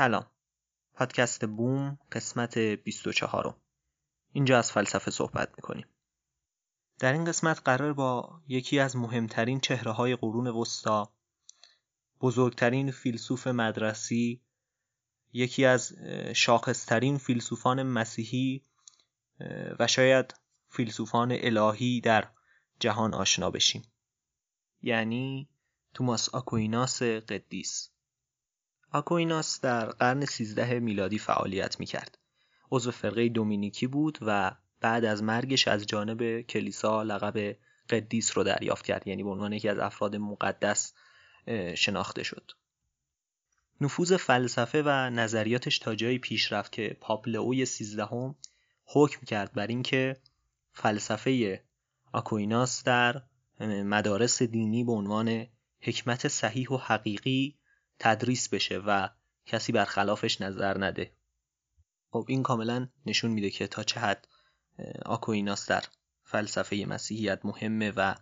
سلام. پادکست بوم قسمت 24 اینجا از فلسفه صحبت می‌کنیم. در این قسمت قرار با یکی از مهمترین چهره های قرون وسطا بزرگترین فیلسوف مدرسی یکی از شاخصترین فیلسوفان مسیحی و شاید فیلسوفان الهی در جهان آشنا بشیم. یعنی توماس آکویناس قدیس. آکویناس در قرن 13 میلادی فعالیت می‌کرد. عضو فرقه دومینیکی بود و بعد از مرگش از جانب کلیسا لقب قدیس رو دریافت کرد یعنی به عنوان یکی از افراد مقدس شناخته شد. نفوذ فلسفه و نظریاتش تا جایی پیش رفت که پاپ لئوی سیزدهم حکم کرد بر اینکه فلسفه آکویناس در مدارس دینی به عنوان حکمت صحیح و حقیقی تدریس بشه و کسی برخلافش نظر نده. خب این کاملا نشون میده که تا چه حد آکویناس در فلسفه مسیحیت مهمه و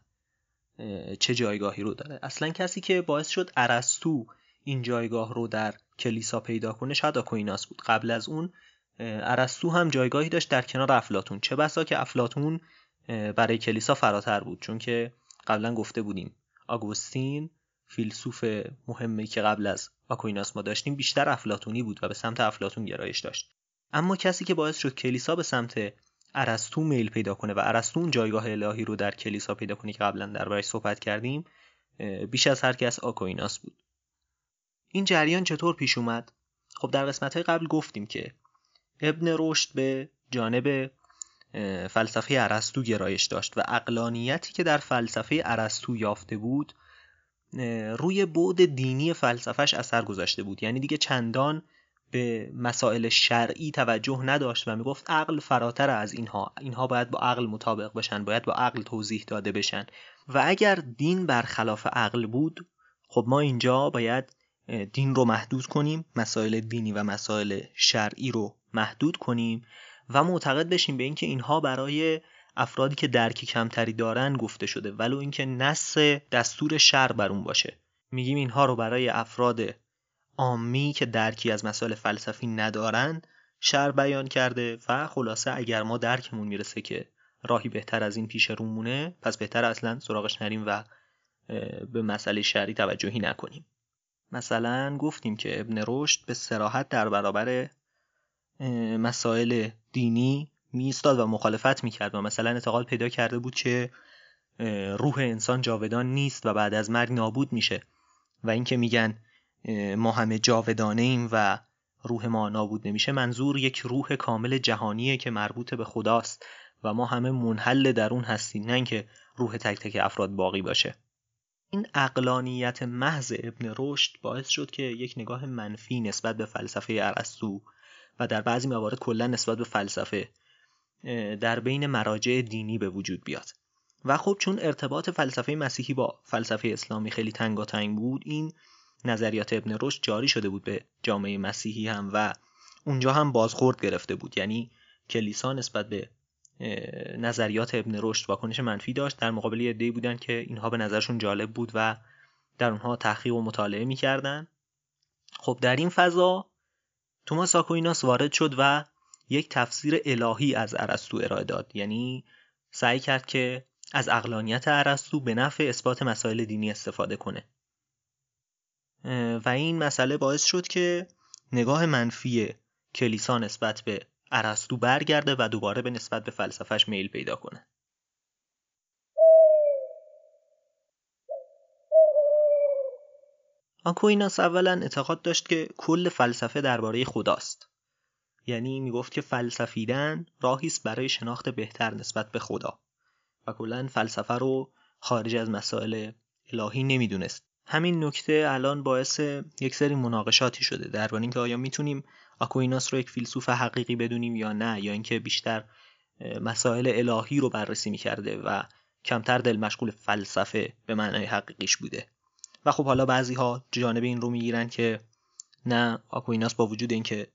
چه جایگاهی رو داره. اصلا کسی که باعث شد ارسطو این جایگاه رو در کلیسا پیدا کنه شاید آکویناس بود. قبل از اون ارسطو هم جایگاهی داشت در کنار افلاتون چه بسا که افلاتون برای کلیسا فراتر بود چون که قبلا گفته بودیم آگوستین فیلسوف مهمی که قبل از آکویناس ما داشتیم بیشتر افلاتونی بود و به سمت افلاتون گرایش داشت. اما کسی که باعث شد کلیسا به سمت ارسطو میل پیدا کنه و ارسطو جایگاه الهی رو در کلیسا پیدا کنه که قبلا دربارش صحبت کردیم بیش از هر کس آکویناس بود. این جریان چطور پیش اومد؟ خب در قسمت های قبل گفتیم که ابن رشد به جانب فلسفه ارسطو گرایش داشت و اقلانیتی که در فلسفه ارسطو یافته بود روی بعد دینی فلسفهش اثر گذاشته بود. یعنی دیگه چندان به مسائل شرعی توجه نداشت و می‌گفت عقل فراتر از اینها. اینها باید با عقل مطابق بشن باید با عقل توضیح داده بشن. و اگر دین برخلاف عقل بود خب ما اینجا باید دین رو محدود کنیم مسائل دینی و مسائل شرعی رو محدود کنیم و معتقد بشیم به اینکه اینها برای افرادی که درک کمتری دارن گفته شده ولو اینکه نص دستور شر بر اون باشه. میگیم اینها رو برای افراد عامی که درکی از مسائل فلسفی ندارن شر بیان کرده و خلاصه اگر ما درکمون می‌رسه که راهی بهتر از این پیش رومونه پس بهتر اصلا سراغش نریم و به مسئله شرعی توجهی نکنیم. مثلا گفتیم که ابن رشد به سراحت در برابر مسائل دینی میستاد و مخالفت می‌کرد و مثلا اعتقاد پیدا کرده بود که روح انسان جاودان نیست و بعد از مرگ نابود میشه. و اینکه میگن ما همه جاودانه ایم و روح ما نابود نمیشه منظور یک روح کامل جهانیه که مربوط به خداست و ما همه منحل در اون هستیم نه اینکه روح تک تک افراد باقی باشه. این اقلانیت محض ابن رشد باعث شد که یک نگاه منفی نسبت به فلسفه ارسطو و در بعضی موارد کلا نسبت به فلسفه در بین مراجع دینی به وجود بیاد. و خب چون ارتباط فلسفه مسیحی با فلسفه اسلامی خیلی تنگاتنگ بود این نظریات ابن رشد جاری شده بود به جامعه مسیحی هم و اونجا هم بازخورد گرفته بود. یعنی کلیسا نسبت به نظریات ابن رشد واکنش منفی داشت. در مقابل عده‌ای بودن که اینها به نظرشون جالب بود و در اونها تحقیق و مطالعه می‌کردن. خب در این فضا توماس آکویناس وارد شد و یک تفسیر الهی از ارسطو ارائه داد. یعنی سعی کرد که از اقلانیت ارسطو به نفع اثبات مسائل دینی استفاده کنه. و این مسئله باعث شد که نگاه منفی کلیسا نسبت به ارسطو برگرده و دوباره به نسبت به فلسفهش میل پیدا کنه. آکویناس اولا اعتقاد داشت که کل فلسفه درباره خداست. یعنی می‌گفت که فلسفیدن راهی است برای شناخت بهتر نسبت به خدا و کلا فلسفه رو خارج از مسائل الهی نمی‌دونست. همین نکته الان باعث یک سری مناقشاتی شده درباره اینکه آیا می‌تونیم آکویناس رو یک فیلسوف حقیقی بدونیم یا نه یا اینکه بیشتر مسائل الهی رو بررسی می‌کرده و کمتر دل مشغول فلسفه به معنای حقیقیش بوده. و خب حالا بعضی ها جانب این رو می‌گیرن که نه آکویناس با وجود اینکه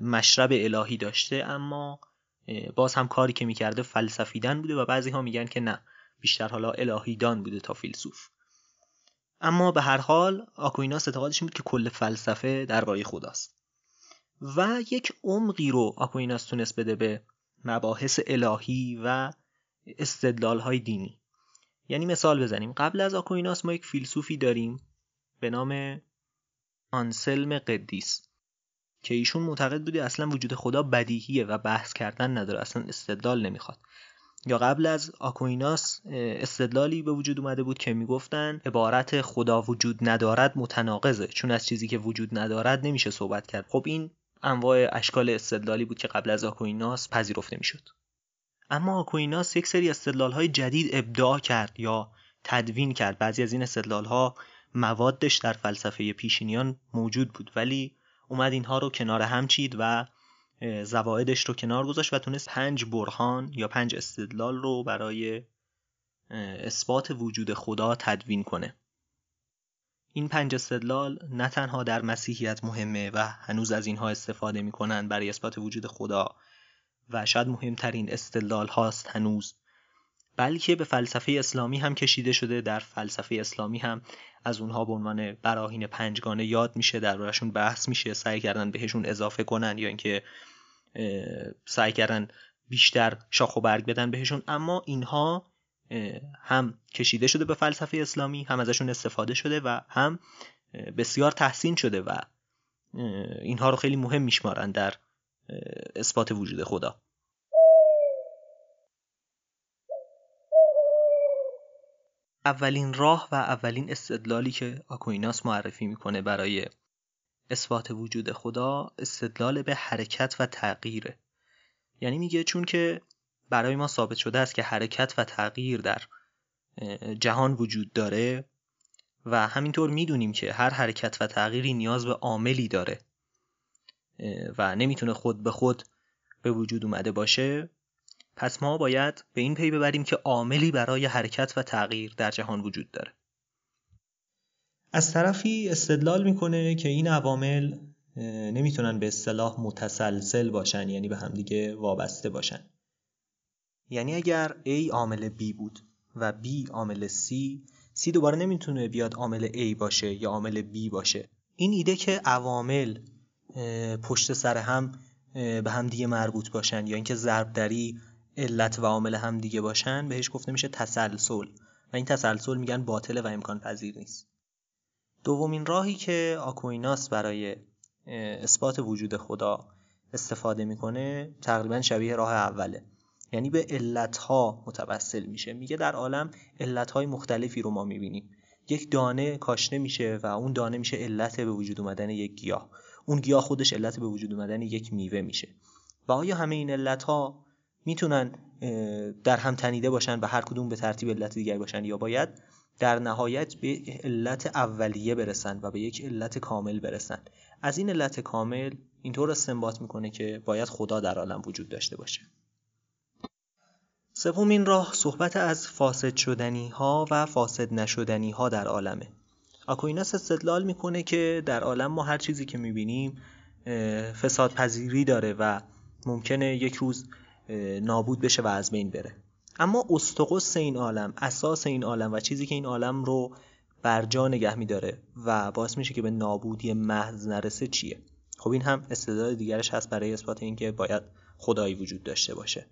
مشرب الهی داشته اما باز هم کاری که می‌کرده فلسفیدن بوده و بعضی ها میگن که نه بیشتر حالا الهیدان بوده تا فیلسوف. اما به هر حال آکویناس اعتقادش بود که کل فلسفه درباره خداست. و یک عمقی رو آکویناس تونست بده به مباحث الهی و استدلال های دینی. یعنی مثال بزنیم. قبل از آکویناس ما یک فیلسوفی داریم به نام آنسلم قدیس. که ایشون معتقد بوده اصلا وجود خدا بدیهیه و بحث کردن نداره اصلا استدلال نمی‌خواد. یا قبل از آکویناس استدلالی به وجود اومده بود که می‌گفتن عبارت خدا وجود ندارد متناقضه. چون از چیزی که وجود ندارد نمیشه صحبت کرد. خب این انواع اشکال استدلالی بود که قبل از آکویناس پذیرفته می‌شد. اما آکویناس یک سری استدلال های جدید ابداع کرد یا تدوین کرد. بعضی از این استدلال ها موادش در فلسفه پیشینیان موجود بود. ولی اومد اینها رو کنار هم چید و زوایدش رو کنار گذاشت و تونست پنج برهان یا پنج استدلال رو برای اثبات وجود خدا تدوین کنه. این پنج استدلال نه تنها در مسیحیت مهمه و هنوز از اینها استفاده می‌کنن برای اثبات وجود خدا و شاید مهمترین استدلال هاست هنوز. بلکه به فلسفه اسلامی هم کشیده شده. در فلسفه اسلامی هم از اونها به عنوان براهین پنجگانه یاد میشه. دربارهشون بحث میشه. سعی کردن بهشون اضافه کنن یا اینکه سعی کردن بیشتر شاخ و برگ بدن بهشون. اما اینها هم کشیده شده به فلسفه اسلامی هم ازشون استفاده شده و هم بسیار تحسین شده و اینها رو خیلی مهم میشمارن در اثبات وجود خدا. اولین راه و اولین استدلالی که آکویناس معرفی می‌کنه برای اثبات وجود خدا استدلال به حرکت و تغییره. یعنی میگه چون که برای ما ثابت شده است که حرکت و تغییر در جهان وجود داره و همینطور می‌دونیم که هر حرکت و تغییری نیاز به عاملی داره و نمی‌تونه خود به خود به وجود اومده باشه پس ما باید به این پی ببریم که عاملی برای حرکت و تغییر در جهان وجود داره. از طرفی استدلال می‌کنه که این عوامل نمی‌تونن به اصطلاح متسلسل باشن یعنی به همدیگه وابسته باشن. یعنی اگر A عامل B بود و B عامل C C دوباره نمی‌تونه بیاد عامل A باشه یا عامل B باشه. این ایده که عوامل پشت سر هم به هم دیگه مربوط باشن یا اینکه ضربدری علت و عامل هم دیگه باشن بهش گفته میشه تسلسل. و این تسلسل میگن باطله و امکان پذیر نیست. دومین راهی که آکویناس برای اثبات وجود خدا استفاده می‌کنه تقریبا شبیه راه اوله. یعنی به علتها متوسل میشه. میگه در عالم علتهای مختلفی رو ما می‌بینیم. یک دانه کاشته میشه و اون دانه میشه علت به وجود اومدن یک گیاه. اون گیاه خودش علت به وجود اومدن یک میوه میشه. و آیا همه این علت ها می‌تونن در هم تنیده باشن و هر کدوم به ترتیب علت دیگر باشن یا باید در نهایت به علت اولیه برسن و به یک علت کامل برسن. از این علت کامل اینطور استنباط می‌کنه که باید خدا در عالم وجود داشته باشه. سومین راه صحبت از فاسد شدنی ها و فاسد نشدنی ها در عالمه. آکویناس استدلال می‌کنه که در عالم ما هر چیزی که می‌بینیم فساد پذیری داره و ممکنه یک روز نابود بشه و از بین بره. اما استقص این عالم اساس این عالم و چیزی که این عالم رو بر جا نگه میداره و باعث میشه که به نابودی محض نرسه چیه؟ خب این هم استدلال دیگرش هست برای اثبات اینکه باید خدایی وجود داشته باشه.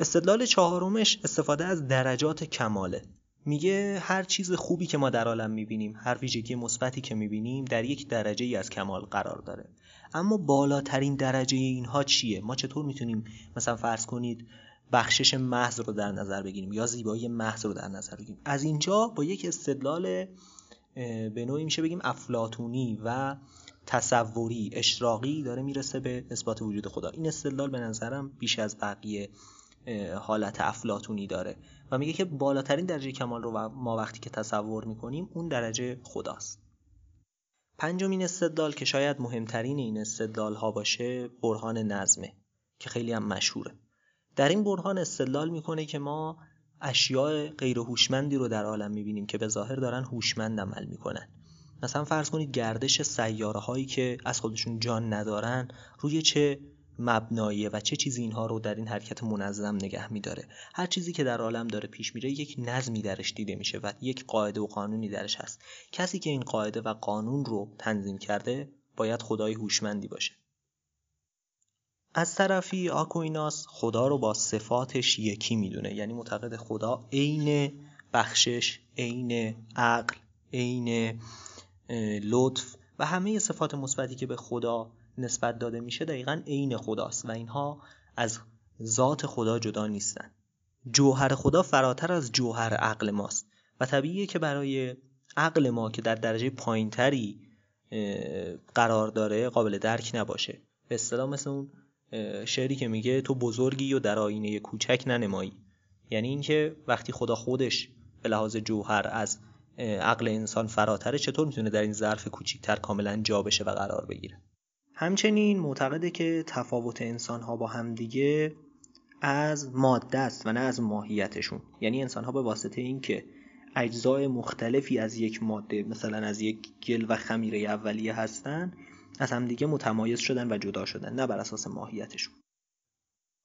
استدلال چهارمش استفاده از درجات کماله. میگه هر چیز خوبی که ما در عالم می‌بینیم هر ویژگی مثبتی که می‌بینیم در یک درجه ای از کمال قرار داره. اما بالاترین درجه اینها چیه؟ ما چطور می‌تونیم مثلا فرض کنید بخشش محض رو در نظر بگیریم یا زیبایی محض رو در نظر بگیریم؟ از اینجا با یک استدلال به نوعی میشه بگیم افلاتونی و تصوری اشراقی داره می‌رسه به اثبات وجود خدا. این استدلال به نظرم بیش از بقیه حالت افلاتونی داره و میگه که بالاترین درجه کمال رو ما وقتی که تصور می‌کنیم اون درجه خداست. پنجمین استدلال که شاید مهمترین این استدلال ها باشه برهان نظمه که خیلی هم مشهوره. در این برهان استدلال می‌کنه که ما اشیاء غیر هوشمندی رو در عالم می‌بینیم که به ظاهر دارن هوشمند عمل می‌کنن. مثلا فرض کنید گردش سیاره هایی که از خودشون جان ندارن روی چه مبناییه و چه چیزی اینها رو در این حرکت منظم نگه میداره. هر چیزی که در عالم داره پیش میره یک نظمی درش دیده میشه و یک قاعده و قانونی درش هست. کسی که این قاعده و قانون رو تنظیم کرده باید خدای هوشمندی باشه. از طرفی آکویناس خدا رو با صفاتش یکی می‌دونه. یعنی معتقد خدا عین بخشش عین عقل عین لطف و همه صفات مثبتی که به خدا نسبت داده میشه دقیقا عین خداست و اینها از ذات خدا جدا نیستن. جوهر خدا فراتر از جوهر عقل ماست و طبیعیه که برای عقل ما که در درجه پایینتری قرار داره قابل درک نباشه. به اصطلاح مثل اون شعری که میگه تو بزرگی و در آینه کوچک ننمایی. یعنی اینکه وقتی خدا خودش به لحاظ جوهر از عقل انسان فراتره چطور می‌تونه در این ظرف کوچیکتر کاملا جا بشه و قرار بگیره؟ همچنین معتقده که تفاوت انسان ها با همدیگه از ماده است و نه از ماهیتشون. یعنی انسان ها به واسطه اینکه اجزای مختلفی از یک ماده مثلا از یک گل و خمیره اولیه هستن از همدیگه متمایز شدن و جدا شدن نه بر اساس ماهیتشون.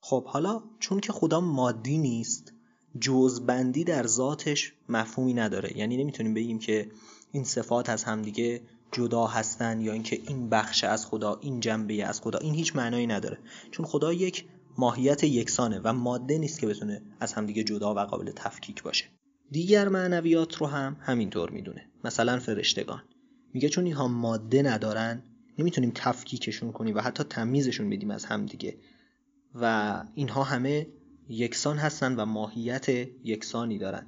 خب حالا چون که خدا مادی نیست جزبندی در ذاتش مفهومی نداره. یعنی نمی‌تونیم بگیم که این صفات از همدیگه جدا هستن یا اینکه این بخش از خدا این جنبه از خدا این هیچ معنایی نداره. چون خدا یک ماهیت یکسانه و ماده نیست که بتونه از همدیگه جدا و قابل تفکیک باشه. دیگر معنویات رو هم همینطور می‌دونه. مثلا فرشتگان. میگه چون اینها ماده ندارن نمی‌تونیم تفکیکشون کنیم و حتی تمیزشون بدیم از همدیگه. و اینها همه یکسان هستن و ماهیت یکسانی دارن.